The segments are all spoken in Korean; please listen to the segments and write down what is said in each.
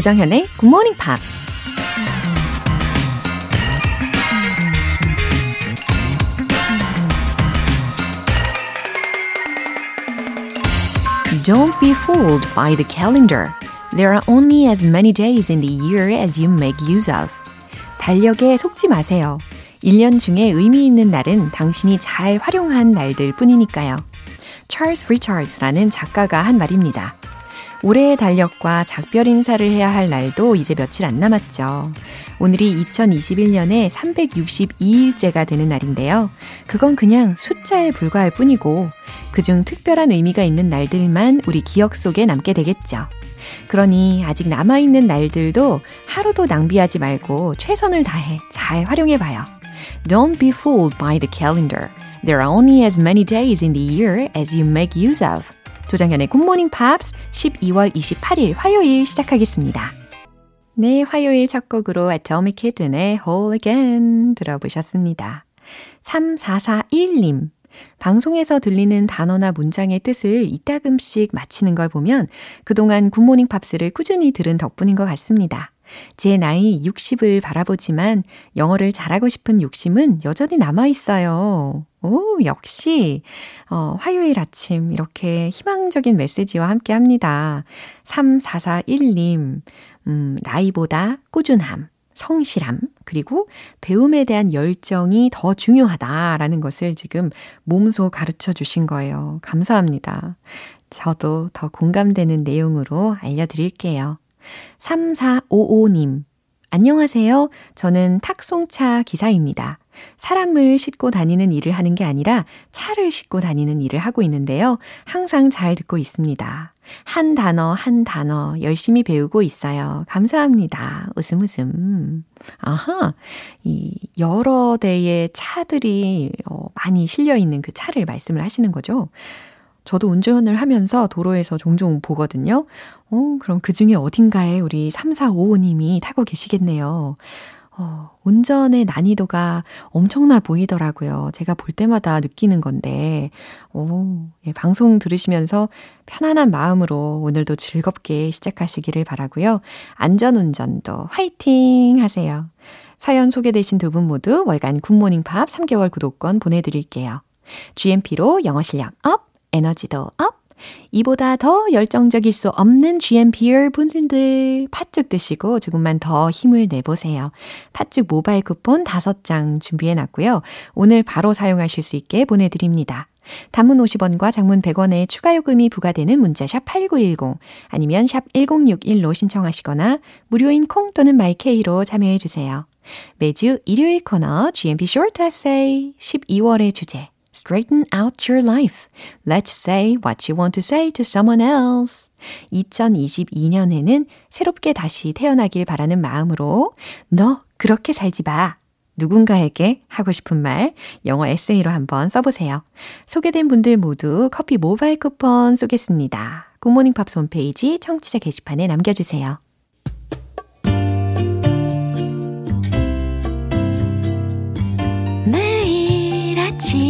조정현의 Good Morning Pops. Don't be fooled by the calendar. There are only as many days in the year as you make use of. 달력에 속지 마세요. 1년 중에 의미 있는 날은 당신이 잘 활용한 날들 뿐이니까요. 찰스 리처드라는 작가가 한 말입니다. 올해의 달력과 작별 인사를 해야 할 날도 이제 며칠 안 남았죠. 오늘이 2021년에 362일째가 되는 날인데요. 그건 그냥 숫자에 불과할 뿐이고, 그중 특별한 의미가 있는 날들만 우리 기억 속에 남게 되겠죠. 그러니 아직 남아있는 날들도 하루도 낭비하지 말고 최선을 다해 잘 활용해봐요. Don't be fooled by the calendar. There are only as many days in the year as you make use of. 조정현의 굿모닝 팝스 12월 28일 화요일 시작하겠습니다. 네, 화요일 첫 곡으로 Atomic Kitten의 Whole Again 들어보셨습니다. 3441님. 방송에서 들리는 단어나 문장의 뜻을 이따금씩 맞히는 걸 보면 그동안 굿모닝 팝스를 꾸준히 들은 덕분인 것 같습니다. 제 나이 60을 바라보지만 영어를 잘하고 싶은 욕심은 여전히 남아 있어요. 오, 역시, 어, 화요일 아침 이렇게 희망적인 메시지와 함께 합니다. 3441님, 음, 나이보다 꾸준함, 성실함, 그리고 배움에 대한 열정이 더 중요하다라는 것을 지금 몸소 가르쳐 주신 거예요. 감사합니다. 저도 더 공감되는 내용으로 알려드릴게요. 3455님, 안녕하세요. 저는 탁송차 기사입니다. 사람을 싣고 다니는 일을 하는 게 아니라 차를 싣고 다니는 일을 하고 있는데요. 항상 잘 듣고 있습니다. 한 단어, 한 단어 열심히 배우고 있어요. 감사합니다. 웃음 웃음. 아하. 이 여러 대의 차들이 어, 많이 실려 있는 그 차를 말씀을 하시는 거죠. 저도 운전을 하면서 도로에서 종종 보거든요. 어, 그럼 그 중에 어딘가에 우리 3455님이 타고 계시겠네요. 어, 운전의 난이도가 엄청나 보이더라고요. 제가 볼 때마다 느끼는 건데, 오, 예, 방송 들으시면서 편안한 마음으로 오늘도 즐겁게 시작하시기를 바라고요. 안전운전도 화이팅 하세요. 사연 소개되신 두 분 모두 월간 굿모닝 팝스 3개월 구독권 보내드릴게요. GMP로 영어 실력 up, 에너지도 up! 이보다 더 열정적일 수 없는 GMPer 분들 팥죽 드시고 조금만 더 힘을 내보세요. 팥죽 모바일 쿠폰 5장 준비해 놨고요. 오늘 바로 사용하실 수 있게 보내드립니다. 단문 50원과 장문 100원의 추가 요금이 부과되는 문자샵 8910 아니면 샵 1061로 신청하시거나 무료인 콩 또는 마이케이로 참여해 주세요. 매주 일요일 코너 GMP Short Essay 12월의 주제 Straighten out your life. Let's say what you want to say to someone else. 2022년에는 새롭게 다시 태어나길 바라는 마음으로 너 그렇게 살지 마. 누군가에게 하고 싶은 말 영어 에세이로 한번 써보세요. 소개된 분들 모두 커피 모바일 쿠폰 쏘겠습니다. 굿모닝 팝스 홈페이지 청취자 게시판에 남겨주세요. 매일 아침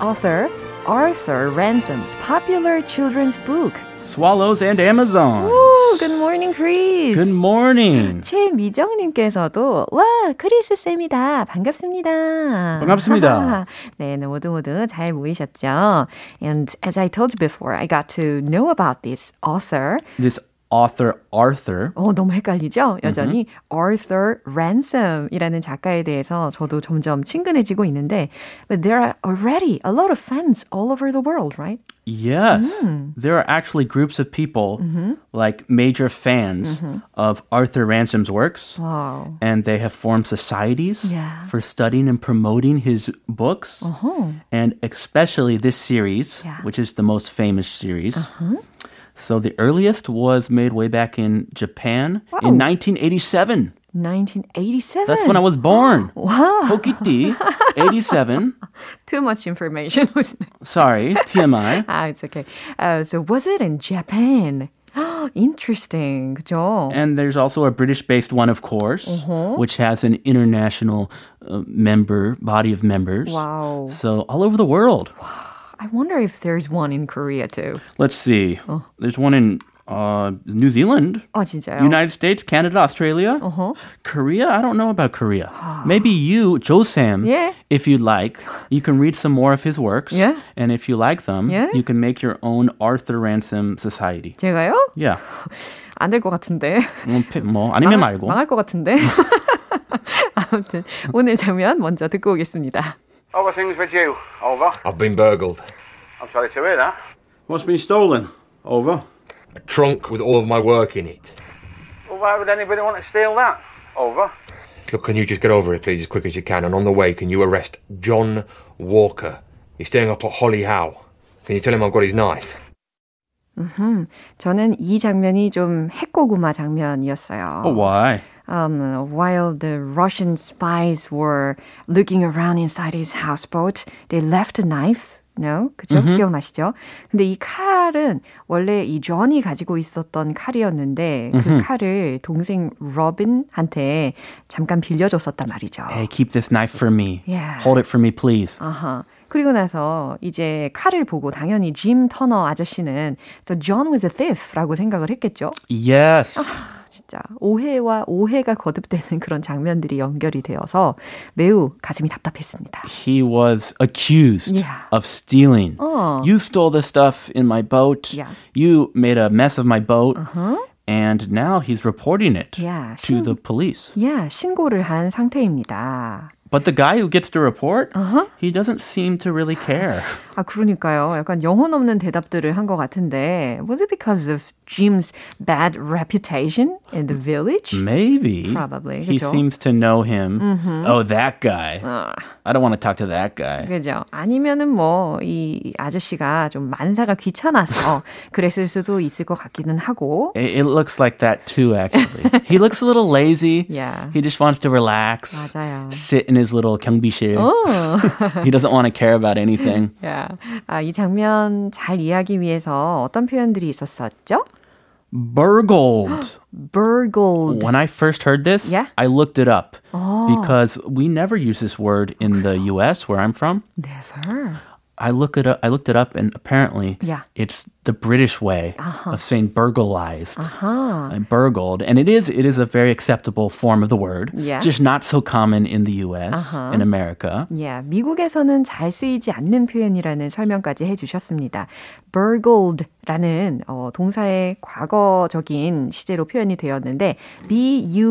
author Arthur Ransom's popular children's book Swallows and Amazons. Ooh, good morning, Chris. Good morning. 최미정님께서도 와 크리스 쌤이다 반갑습니다. 반갑습니다. 네, 모두 모두 잘 모이셨죠? And as I told you before, I got to know about this author. This author Arthur. 어, 너무 헷갈리죠? 여전히 Arthur Ransom이라는 작가에 대해서 저도 점점 친근해지고 있는데 but there are already a lot of fans all over the world, right? Yes. There are actually groups of people like major fans of Arthur Ransom's works. Wow. And they have formed societies Yeah. for studying and promoting his books. And especially this series, Yeah. which is the most famous series. so the earliest was made way back in Japan in 1987. 1987. That's when I was born. Wow. Hokiti, 87. Too much information, wasn't it? Sorry, TMI. Ah, it's okay. Uh, so was it in Japan? Interesting. 그죠? And there's also a British based one, of course, which has an international uh, member, body of members. Wow. So all over the world. I wonder if there's one in Korea too. Let's see. There's one in uh, New Zealand, 아, 진짜요? United States, Canada, Australia, Uh-huh. Korea. I don't know about Korea. Maybe you, Joe Sam, Yeah. if you'd like, you can read some more of his works. Yeah. And if you like them, Yeah. you can make your own Arthur Ransom Society. 제가요? Yeah. 안 될 것 같은데. 뭐, 피- 뭐 아니면 망할, 말고. 망할 것 같은데. 아무튼 오늘 장면 먼저 듣고 오겠습니다. How are things with you? Over. I've been burgled. I'm sorry to hear that. What's been stolen? Over. A trunk with all of my work in it. Well, why would anybody want to steal that? Over. Look, can you just get over it, please, as quick as you can? And on the way, can you arrest John Walker? He's staying up at Holly Howe. Can you tell him I've got his knife? 저는 이 장면이 좀 핵고구마 장면이었어요. Oh, why? Um, while the Russian spies were looking around inside his houseboat, they left a knife. No? 그죠? 기억나시죠? 근데 이 칼은 원래 이 존이 가지고 있었던 칼이었는데 그 칼을 동생 로빈한테 잠깐 빌려줬었단 말이죠. Hey, keep this knife for me. Yeah. Hold it for me, please. 아하. 그리고 나서 이제 칼을 보고 당연히 짐 터너 아저씨는 The John was a thief라고 생각을 했겠죠. Yes. 진짜 오해와 오해가 거듭되는 그런 장면들이 연결이 되어서 매우 가슴이 답답했습니다. he was accused Yeah. of stealing. Oh. You stole the stuff in my boat. Yeah. You made a mess of my boat. And now he's reporting it Yeah, to 신- the police. 야, 신고를 한 상태입니다. But the guy who gets the report, he doesn't seem to really care. 아, 그러니까요. 약간 영혼 없는 대답들을 한 것 같은데 was it because of Jim's bad reputation in the village? Maybe. Probably, He 그죠? seems to know him. Oh, that guy. I don't want to talk to that guy. 그죠? 아니면은 뭐 이 아저씨가 좀 만사가 귀찮아서 그랬을 수도 있을 것 같기는 하고. It, it looks like that too, actually. he looks a little lazy. Yeah. He just wants to relax, 맞아요. sit in his little 경비실. 어. he doesn't want to care about anything. 야, 아, 이 장면 잘 이해하기 위해서 어떤 표현들이 있었었죠? Burgled. burgled. When I first heard this, Yeah? I looked it up because we never use this word in the US where I'm from. Never. I look it up I looked it up and apparently Yeah. it's the British way of saying burglarized. Uh-huh. And burgled. And it is it is a very acceptable form of the word. Yeah. Just not so common in the US in America. 예, 미국에서는 잘 쓰이지 않는 표현이라는 설명까지 해주셨습니다. burgled라는 어, 동사의 과거적인 시제로 표현이 되었는데 b-u-r-g-l-e-d라는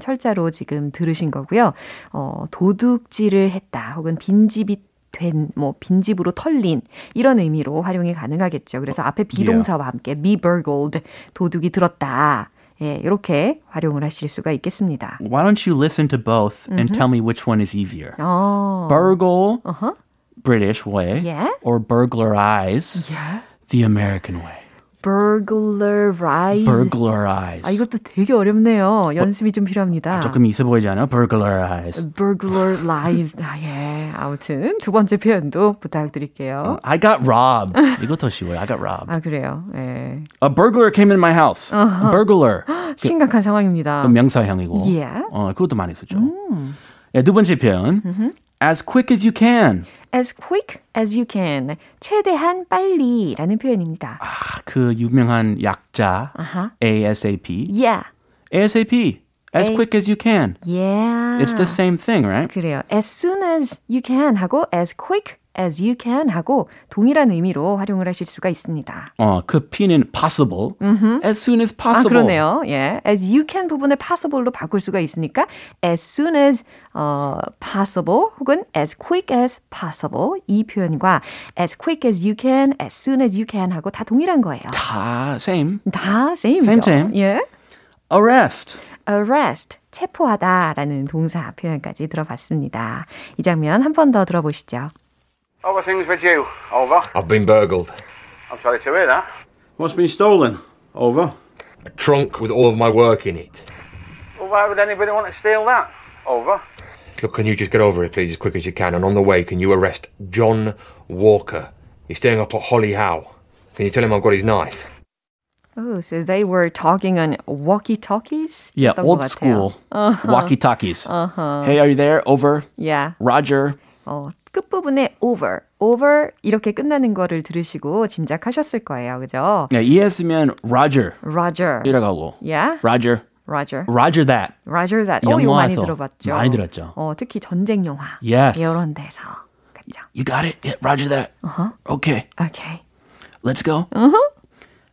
철자로 지금 들으신 거고요. 어, 도둑질을 했다 혹은 빈집이 된, 뭐, 빈집으로 털린, 이런 의미로 활용이 가능하겠죠. 그래서 앞에 비동사와 함께 be burgled, 도둑이 들었다. 예, 이렇게 활용을 하실 수가 있겠습니다. Why don't you listen to both and tell me which one is easier? 어, Burgle British way Yeah. or burglarize Yeah. the American way. Burglarize. Burglarize. 아, 이것도 되게 어렵네요. 연습이 좀 필요합니다. 조금 있어 보이지 않아? Burglarize. burglarize. 아, 예. 아무튼 두 번째 표현도 부탁드릴게요. I got robbed. 더 쉬워요. I got robbed. 아, 그래요. 예. A burglar came in my house. A burglar. 심각한 상황입니다. 명사형이고. Yeah. 어, 그것도 많이 쓰죠. 네, 두 번째 표현. As quick as you can. as quick as you can. 최대한 빨리라는 표현입니다. 아, 그 유명한 약자 아하. ASAP. Yeah. ASAP. As A- quick as you can. Yeah. It's the same thing, right? 그래요. as soon as you can 하고 as quick as you can 하고 동일한 의미로 활용을 하실 수가 있습니다. 어, 그 P는 possible. As soon as 아, possible. 그러네요. 예. as you can 부분을 possible로 바꿀 수가 있으니까 as soon as 어, possible 혹은 as quick as possible 이 표현과 as quick as you can, as soon as you can 하고 다 동일한 거예요. 다 same. 다 same죠. Same, same. 예. Arrest. arrest, 체포하다라는 동사 표현까지 들어봤습니다. 이 장면 한 번 더 들어보시죠. How are things with you? Over. I've been burgled. I'm sorry to hear that. What's been stolen? Over. A trunk with all of my work in it. Well, why would anybody want to steal that? Over. Look, can you just get over it, please, as quick as you can? And on the way, can you arrest John Walker? He's staying up at Holly Howe. Can you tell him I've got his knife? Oh, so they were talking on walkie-talkies? Yeah, old school uh-huh. walkie-talkies. Uh-huh. Hey, are you there? Over. Yeah. Roger. Oh. 끝부분에 over, over 이렇게 끝나는 거를 들으시고 짐작하셨을 거예요. 그죠? 네, 이해했으면 Roger. Roger. 이라고 하고. Yeah? Roger. Roger. Roger that. Roger that. 어, 이거 많이 들어봤죠. 많이 들었죠. 어, 특히 전쟁 영화. Yes. 이런 데서. 그죠? You got it? Yeah, roger that. Uh-huh. Okay, Okay. let's go. Uh-huh.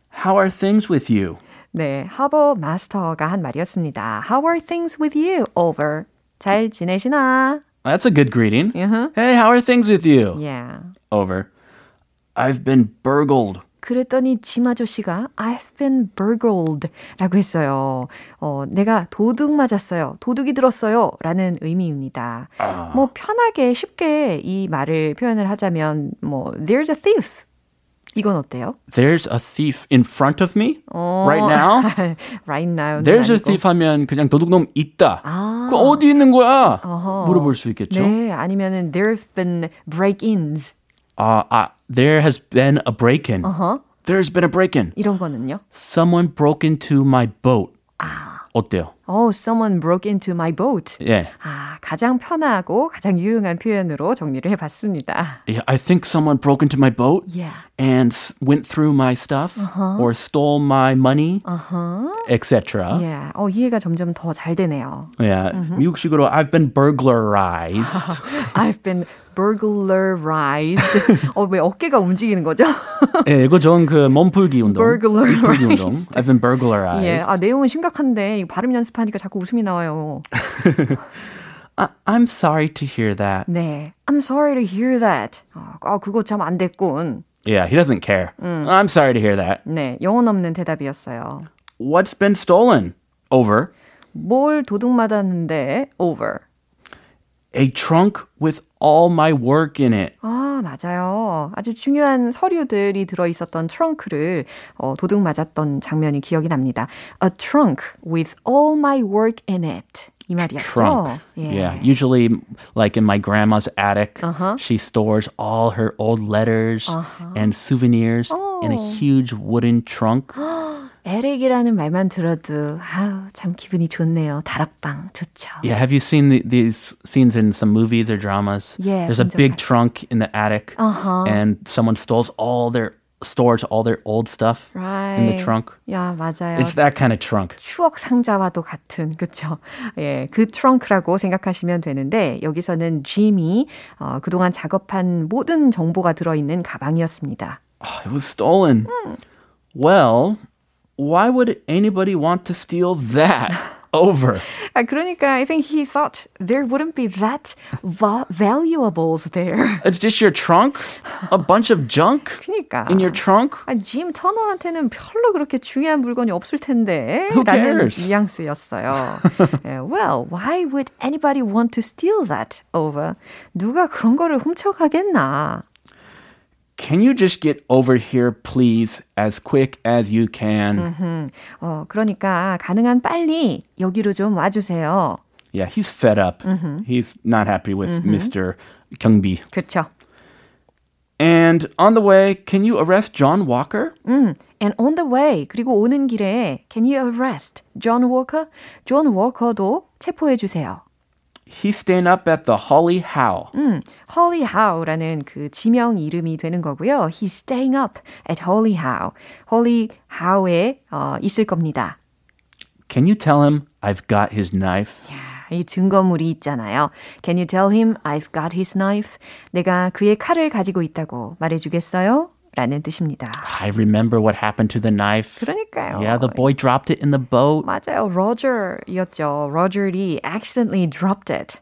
How are things with you? 네, 하버 마스터가 한 말이었습니다. How are things with you? Over. 잘 지내시나? That's a good greeting. Uh-huh. Hey, how are things with you? Yeah. Over. I've been burgled. 그랬더니 짐 아저씨가 I've been burgled 라고 했어요. 어, 내가 도둑 맞았어요. 도둑이 들었어요. 라는 의미입니다. 뭐 편하게 쉽게 이 말을 표현을 하자면 뭐 there's a thief. 이건 어때요? There's a thief in front of me right now. right now. There's a thief 하면 그냥 도둑놈 있다. 그 어디 있는 거야? 물어볼 수 있겠죠. 네, 아니면은 there've been break-ins. 아, 아, there has been a break-in. Uh-huh. There's been a break-in. 이런 거는요. Someone broke into my boat. 어때요? Oh, someone broke into my boat. 예. 아, 가장 편하고 가장 유용한 표현으로 정리를 해봤습니다. Yeah, I think someone broke into my boat Yeah. and went through my stuff or stole my money, etc. Yeah. 어, 이해가 점점 더 잘 되네요. Yeah, 미국식으로 I've been burglarized. I've been burglarized. 어, 왜 어깨가 움직이는 거죠? 예, 이거 좋은 그 몸풀기 운동. Burglarized. 몸풀기 운동. I've been burglarized. 예. 아, 내용은 심각한데 발음 연습 하니까 자꾸 웃음이 나와요. I'm sorry to hear that. 네. I'm sorry to hear that. 아, 아, 그거 참 안 됐군. Yeah, he doesn't care. I'm sorry to hear that. 네. 영혼 없는 대답이었어요. What's been stolen? Over. 뭘 도둑 맞았는데 over. A trunk with all my work in it. 아, 맞아요. 아주 중요한 서류들이 들어있었던 트렁크를 어, 도둑 맞았던 장면이 기억이 납니다. A trunk with all my work in it. 이 말이었죠. trunk. 예. Yeah, usually like in my grandma's attic, she stores all her old letters and souvenirs in a huge wooden trunk. 에렉이라는 말만 들어도 아우, 참 기분이 좋네요. 다락방 좋죠. Yeah, have you seen the, these scenes in some movies or dramas? Yeah, There's a 본 적 big 많- trunk in the attic and someone stores all their stores all their old stuff in the Right. trunk. 야, 맞아요. It's that kind of trunk. 추억 상자와도 같은 그쵸? 예, 그 트렁크라고 생각하시면 되는데 여기서는 짐이 어, 그동안 작업한 모든 정보가 들어있는 가방이었습니다. Oh, it was stolen. Well, why would anybody want to steal that? Over. 아, 그러니까 I think he thought there wouldn't be that va- valuables there. It's just your trunk? A bunch of junk 그러니까 in your trunk? 아, 짐 터너한테는 별로 그렇게 중요한 물건이 없을 텐데 Who 라는 cares? 뉘앙스였어요. 예, well, why would anybody want to steal that over? 누가 그런 거를 훔쳐가겠나? Can you just get over here, please, as quick as you can? 어, 그러니까 가능한 빨리 여기로 좀 와주세요. Yeah, he's fed up. He's not happy with Mr. Kyungbi. 그렇죠. And on the way, can you arrest John Walker? And on the way 그리고 오는 길에 Can you arrest John Walker? 존 워커도 체포해 주세요. He's staying up at the Holly Howe. 음, Holly Howe라는 그 지명 이름이 되는 거고요. He's staying up at Holly Howe. Holly Howe에 어, 있을 겁니다. Can you tell him I've got his knife? 이 증거물이 있잖아요. Can you tell him I've got his knife? 내가 그의 칼을 가지고 있다고 말해주겠어요? 라는 뜻입니다. I remember what happened to the knife. 그러니까요. Yeah, the boy dropped it in the boat. 맞아요. Roger였죠. Roger이 accidentally dropped it.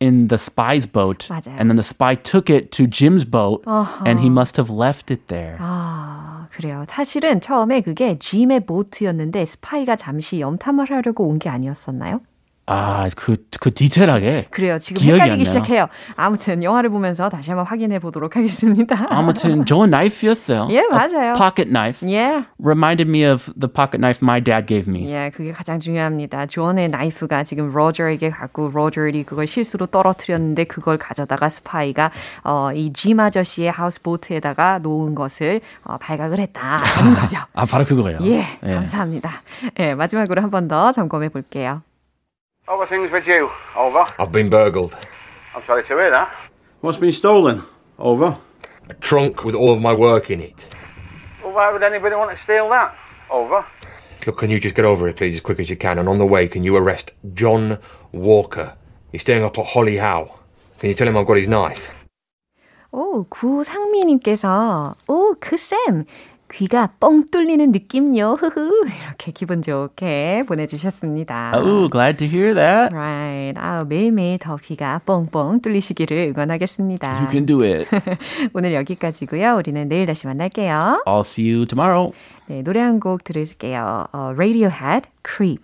in the spy's boat. 맞아요. And then the spy took it to Jim's boat 어허. and he must have left it there. 아, 그래요. 사실은 처음에 그게 짐의 보트였는데 스파이가 잠시 염탐을 하려고 온 게 아니었었나요? 아, 그, 그 디테일하게. 그래요. 지금 헷갈리기. 시작해요. 아무튼 영화를 보면서 다시 한번 확인해 보도록 하겠습니다. 아무튼 좋은 knife였어요. 예, 맞아요. A pocket knife. 예. Reminded me of the pocket knife my dad gave me. 예, 그게 가장 중요합니다. 존의 나이프가 지금 로저에게 갔고 로저이 그걸 실수로 떨어뜨렸는데 그걸 가져다가 스파이가 어, 이짐 아저씨의 하우스보트에다가 놓은 것을 어, 발각을 했다는 거죠. 아, 바로 그거예요. 예, 감사합니다. 예, 마지막으로 한 번 더 점검해 볼게요. How are things with you? Over. I've been burgled. I'm sorry to hear that. What's been stolen? Over. A trunk with all of my work in it. Well, why would anybody want to steal that? Over. Look, can you just get over it, please, as quick as you can? And on the way, can you arrest John Walker? He's staying up at Holly Howe. Can you tell him I've got his knife? 오, 구상미님께서, 오, 그 쌤! 귀가 뻥 뚫리는 느낌요. 흐흐. 이렇게 기분 좋게 보내주셨습니다. Oh, glad to hear that. Right. 아, 매일매일 더 귀가 뻥뻥 뚫리시기를 응원하겠습니다. You can do it. 오늘 여기까지고요. 우리는 내일 다시 만날게요. I'll see you tomorrow. 네, 노래 한 곡 들을게요. 어, Radiohead, Creep.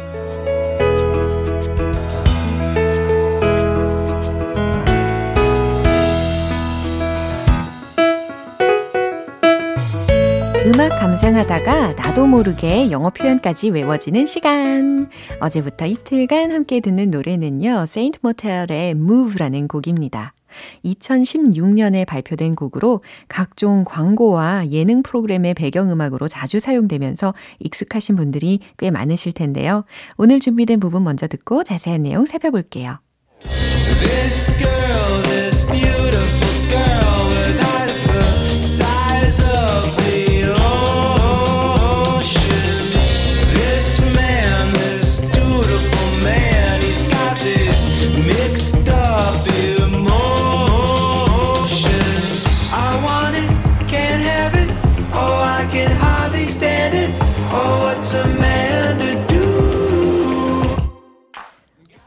음악 감상하다가 나도 모르게 영어 표현까지 외워지는 시간. 어제부터 이틀간 함께 듣는 노래는요. 세인트 모텔의 Move라는 곡입니다. 2016년에 발표된 곡으로 각종 광고와 예능 프로그램의 배경음악으로 자주 사용되면서 익숙하신 분들이 꽤 많으실 텐데요. 오늘 준비된 부분 먼저 듣고 자세한 내용 살펴볼게요. This girl, this stand it. Oh, what's a man to do?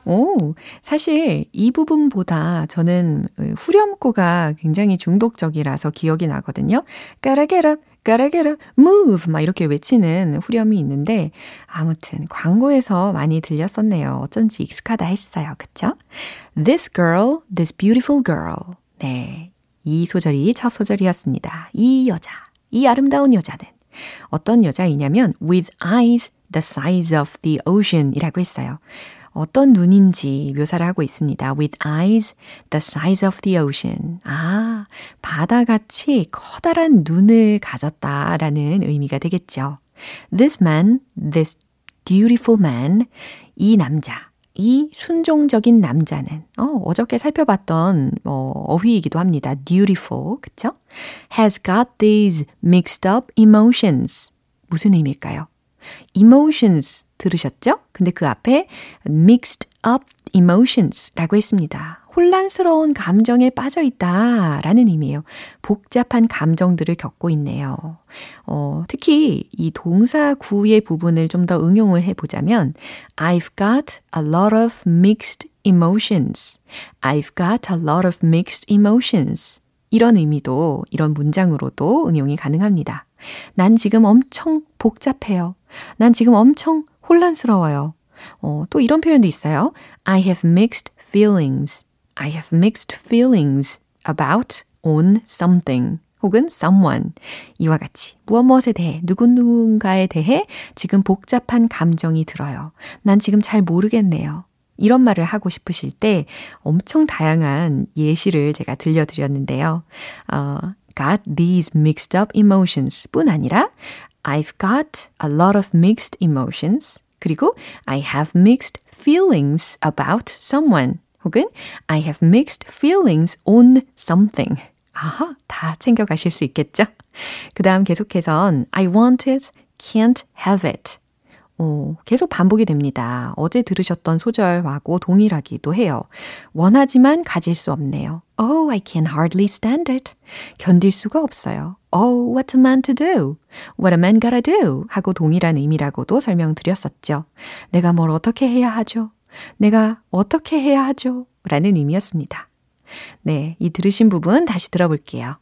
오, 사실 이 부분보다 저는 후렴구가 굉장히 중독적이라서 기억이 나거든요. Get up, move 막 이렇게 외치는 후렴이 있는데 아무튼 광고에서 많이 들렸었네요. 어쩐지 익숙하다 했어요. 그쵸? This girl, this beautiful girl. 네. 이 소절이 첫 소절이었습니다. 이 여자, 이 아름다운 여자는 어떤 여자이냐면 with eyes the size of the ocean 이라고 했어요. 어떤 눈인지 묘사를 하고 있습니다. With eyes the size of the ocean. 아, 바다같이 커다란 눈을 가졌다라는 의미가 되겠죠. This man, this dutiful man, 이 남자, 이 순종적인 남자는 어, 어저께 살펴봤던 어, 어휘이기도 합니다. dutiful, 그쵸? has got these mixed up emotions. 무슨 의미일까요? emotions 들으셨죠? 근데 그 앞에 mixed up emotions라고 했습니다. 혼란스러운 감정에 빠져 있다 라는 의미예요. 복잡한 감정들을 겪고 있네요. 어, 특히 이 동사 구의 부분을 좀 더 응용을 해보자면 I've got a lot of mixed emotions. I've got a lot of mixed emotions. 이런 의미도 이런 문장으로도 응용이 가능합니다. 난 지금 엄청 복잡해요. 난 지금 엄청 혼란스러워요. 어, 또 이런 표현도 있어요. I have mixed feelings. I have mixed feelings about on something 혹은 someone 이와 같이 무엇 무엇에 대해 누군누군가에 대해 지금 복잡한 감정이 들어요. 난 지금 잘 모르겠네요. 이런 말을 하고 싶으실 때 엄청 다양한 예시를 제가 들려드렸는데요. 어, got these mixed up emotions 뿐 아니라 I've got a lot of mixed emotions. 그리고 I have mixed feelings about someone. 혹은 I have mixed feelings on something. 아하, 다 챙겨가실 수 있겠죠? 그 다음 계속해선 I want it, can't have it. 어, 계속 반복이 됩니다. 어제 들으셨던 소절하고 동일하기도 해요. 원하지만 가질 수 없네요. Oh, I can hardly stand it. 견딜 수가 없어요. Oh, what's a man to do? What a man gotta do? 하고 동일한 의미라고도 설명드렸었죠. 내가 뭘 어떻게 해야 하죠? 내가 어떻게 해야 하죠? 라는 의미였습니다. 네, 이 들으신 부분 다시 들어볼게요.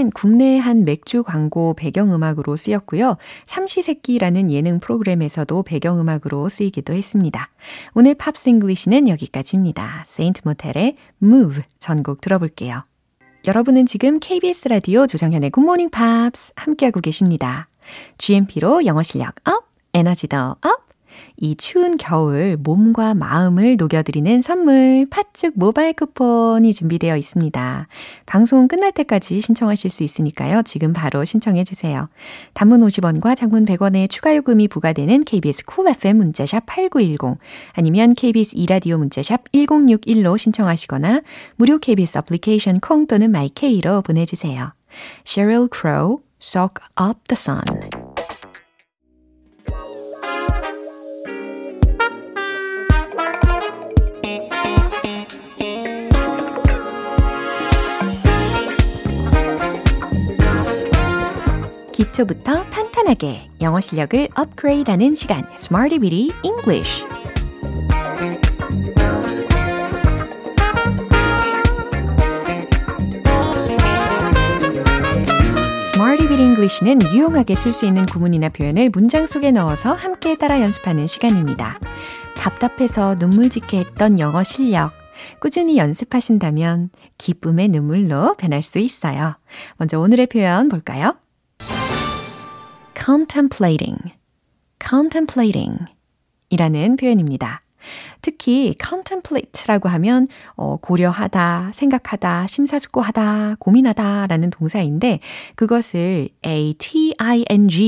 노래는 국내의 한 맥주 광고 배경음악으로 쓰였고요. 삼시세끼라는 예능 프로그램에서도 배경음악으로 쓰이기도 했습니다. 오늘 Pops English는 여기까지입니다. 세인트 모텔의 Move 전곡 들어볼게요. 여러분은 지금 KBS 라디오 조정현의 굿모닝 팝스 함께하고 계십니다. GMP로 영어 실력 up, 에너지 더 up, 이 추운 겨울 몸과 마음을 녹여드리는 선물 팥죽 모바일 쿠폰이 준비되어 있습니다. 방송 끝날 때까지 신청하실 수 있으니까요. 지금 바로 신청해 주세요. 단문 50원과 장문 100원의 추가 요금이 부과되는 KBS cool FM 문자샵 8910 아니면 KBS 이라디오 문자샵 1061로 신청하시거나 무료 KBS 애플리케이션 콩 또는 마이케이로 보내주세요. Sheryl Crow, Soak Up the Sun 기초부터 탄탄하게 영어 실력을 업그레이드하는 시간 Smarty Bitty English English는 유용하게 쓸 수 있는 구문이나 표현을 문장 속에 넣어서 함께 따라 연습하는 시간입니다. 답답해서 눈물 짓게 했던 영어 실력 꾸준히 연습하신다면 기쁨의 눈물로 변할 수 있어요. 먼저 오늘의 표현 볼까요? Contemplating, contemplating 이라는 표현입니다. 특히 contemplate라고 하면 어, 고려하다, 생각하다, 심사숙고하다, 고민하다 라는 동사인데 그것을 a-t-i-n-g를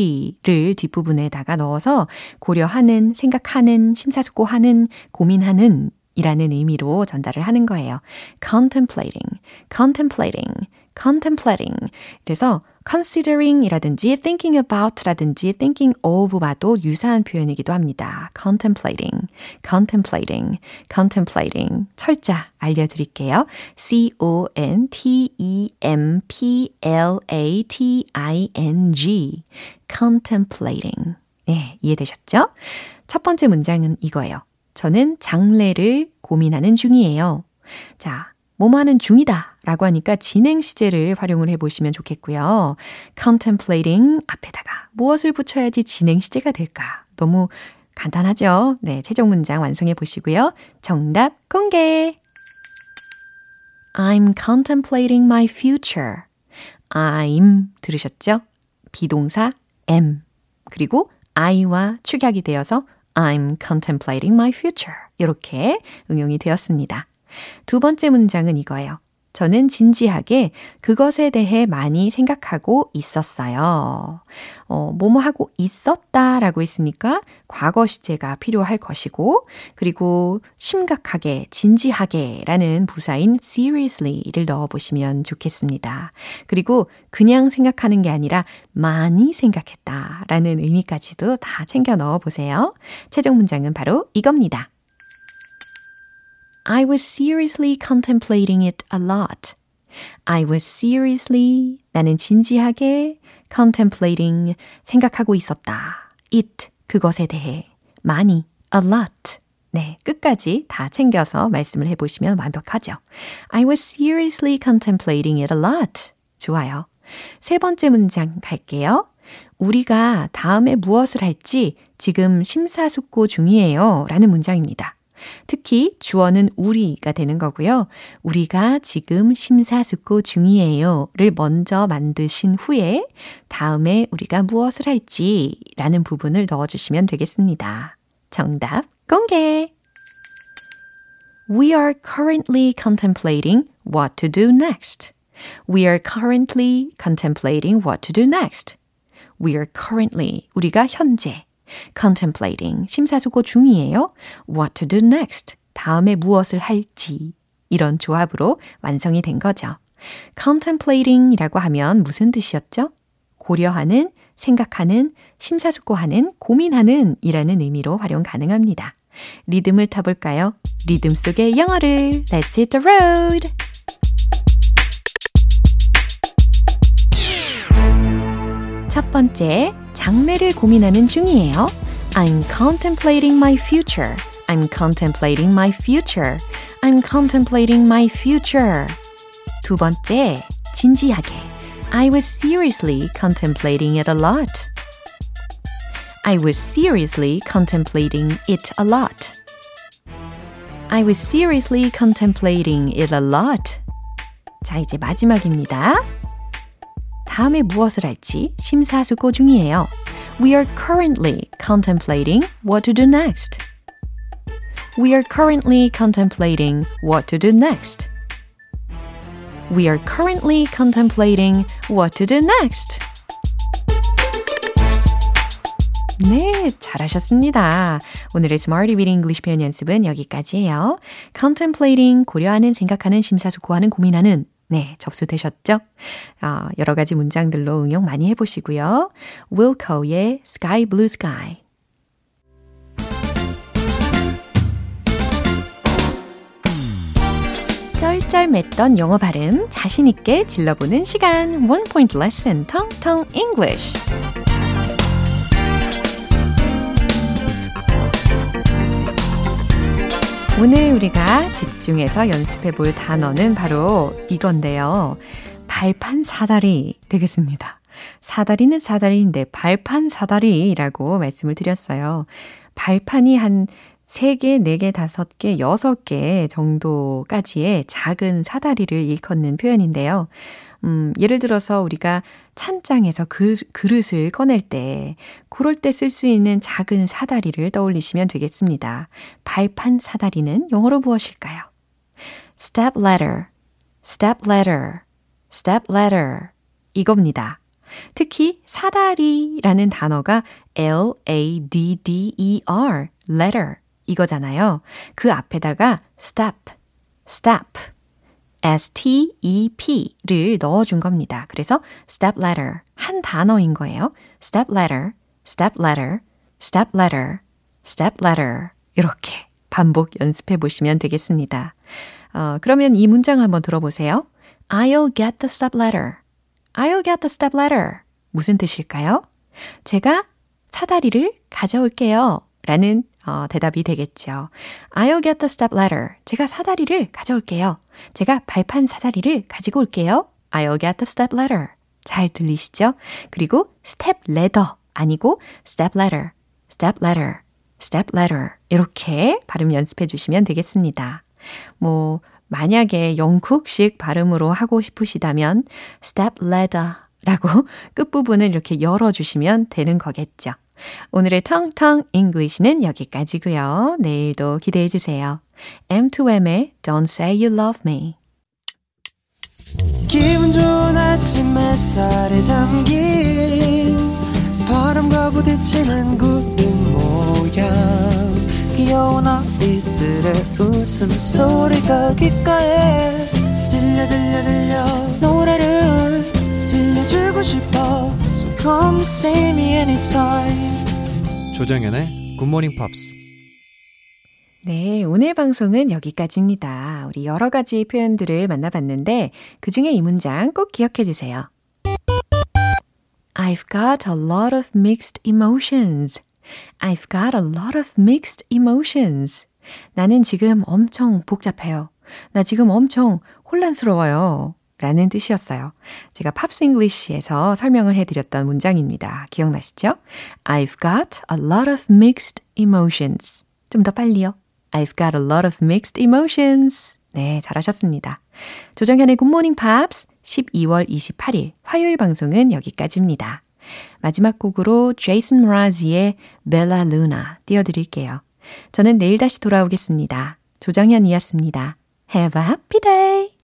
뒷부분에다가 넣어서 고려하는, 생각하는, 심사숙고하는, 고민하는 이라는 의미로 전달을 하는 거예요. contemplating, contemplating, contemplating. 그래서 considering 이라든지 thinking about 라든지 thinking of 봐도 유사한 표현이기도 합니다. contemplating, contemplating, contemplating. 철자 알려드릴게요. C-O-N-T-E-M-P-L-A-T-I-N-G. contemplating. 네, 이해되셨죠? 첫 번째 문장은 이거예요. 저는 장래를 고민하는 중이에요. 자, 뭐뭐 하는 중이다 라고 하니까 진행 시제를 활용을 해보시면 좋겠고요. contemplating 앞에다가 무엇을 붙여야지 진행 시제가 될까? 너무 간단하죠? 네, 최종 문장 완성해 보시고요. 정답 공개! I'm contemplating my future. I'm 들으셨죠? 비동사 am. 그리고 I와 축약이 되어서 I'm contemplating my future. 이렇게 응용이 되었습니다. 두 번째 문장은 이거예요. 저는 진지하게 그것에 대해 많이 생각하고 있었어요. 어, 뭐뭐 하고 있었다 라고 했으니까 과거 시제가 필요할 것이고, 그리고 심각하게, 진지하게 라는 부사인 seriously를 넣어보시면 좋겠습니다. 그리고 그냥 생각하는 게 아니라 많이 생각했다 라는 의미까지도 다 챙겨 넣어보세요. 최종 문장은 바로 이겁니다. I was seriously contemplating it a lot. I was seriously 나는 진지하게 contemplating 생각하고 있었다. it 그것에 대해 많이 a lot 네, 끝까지 다 챙겨서 말씀을 해 보시면 완벽하죠. I was seriously contemplating it a lot. 좋아요. 세 번째 문장 갈게요. 우리가 다음에 무엇을 할지 지금 심사숙고 중이에요. 라는 문장입니다. 특히 주어는 우리가 되는 거고요. 우리가 지금 심사숙고 중이에요를 먼저 만드신 후에 다음에 우리가 무엇을 할지 라는 부분을 넣어주시면 되겠습니다. 정답 공개! We are currently contemplating what to do next. We are currently contemplating what to do next. We are currently, 우리가 현재, contemplating, 심사숙고 중이에요. What to do next. 다음에 무엇을 할지. 이런 조합으로 완성이 된 거죠. contemplating 이라고 하면 무슨 뜻이었죠? 고려하는, 생각하는, 심사숙고하는, 고민하는 이라는 의미로 활용 가능합니다. 리듬을 타볼까요? 리듬 속의 영어를 Let's hit the road! 첫 번째, 장래를 고민하는 중이에요. I'm contemplating my future. I'm contemplating my future. I'm contemplating my future. 두 번째, 진지하게. I was seriously contemplating it a lot. I was seriously contemplating it a lot. I was seriously contemplating it a lot. 자, 이제 마지막입니다. 다음에 무엇을 할지 심사숙고 중이에요. We are currently contemplating what to do next. We are currently contemplating what to do next. We are currently contemplating what to do next. 네, 잘하셨습니다. 오늘의 Smarty Reading English 표현 연습은 여기까지예요. Contemplating, 고려하는, 생각하는, 심사숙고하는, 고민하는 네, 접수되셨죠? 어, 여러 가지 문장들로 응용 많이 해보시고요. Wilco의 Sky Blue Sky. 쩔쩔맸던 영어 발음 자신있게 질러보는 시간. One Point Lesson, Tong Tong English. 오늘 우리가 집중해서 연습해 볼 단어는 바로 이건데요. 발판 사다리 되겠습니다. 사다리는 사다리인데 발판 사다리라고 말씀을 드렸어요. 발판이 한 3개, 4개, 5개, 6개 정도까지의 작은 사다리를 일컫는 표현인데요. 음, 예를 들어서 우리가 찬장에서 그, 그릇을 꺼낼 때, 그럴 때 쓸 수 있는 작은 사다리를 떠올리시면 되겠습니다. 발판 사다리는 영어로 무엇일까요? step ladder, step ladder, step ladder. 이겁니다. 특히 사다리라는 단어가 L-A-D-D-E-R, ladder 이거잖아요. 그 앞에다가 step, step S-T-E-P를 넣어준 겁니다. 그래서 step ladder 한 단어인 거예요. step ladder, step ladder, step ladder, step ladder 이렇게 반복 연습해 보시면 되겠습니다. 어, 그러면 이 문장 한번 들어보세요. I'll get the step ladder. I'll get the step ladder. 무슨 뜻일까요? 제가 사다리를 가져올게요. 라는 어, 대답이 되겠죠. I'll get the step ladder. 제가 사다리를 가져올게요. 제가 발판 사다리를 가지고 올게요. I'll get the step ladder. 잘 들리시죠? 그리고 step ladder 아니고 step ladder, step ladder, step ladder 이렇게 발음 연습해 주시면 되겠습니다. 뭐 만약에 영국식 발음으로 하고 싶으시다면 step ladder 라고 끝부분을 이렇게 열어 주시면 되는 거겠죠. 오늘의 텅텅 English는 여기까지고요. 내일도 기대해 주세요. M2M의 Don't Say You Love Me. 기분 좋은 아침 햇살에 담긴 바람과 부딪히는 구름 모양 귀여운 아이들의 웃음소리가 귓가에 들려 들려 들려 노래를 들려주고 싶어 So come anytime 조정연의 굿모닝 팝스 네, 오늘 방송은 여기까지입니다. 우리 여러 가지 표현들을 만나봤는데 그 중에 이 문장 꼭 기억해 주세요. I've got a lot of mixed emotions. I've got a lot of mixed emotions. 나는 지금 엄청 복잡해요. 나 지금 엄청 혼란스러워요. 라는 뜻이었어요. 제가 Pops English에서 설명을 해드렸던 문장입니다. 기억나시죠? I've got a lot of mixed emotions. 좀 더 빨리요. I've got a lot of mixed emotions. 네, 잘하셨습니다. 조정현의 굿모닝 팝스 12월 28일 화요일 방송은 여기까지입니다. 마지막 곡으로 제이슨 모라지의 벨라 루나 띄워드릴게요. 저는 내일 다시 돌아오겠습니다. 조정현이었습니다. Have a happy day!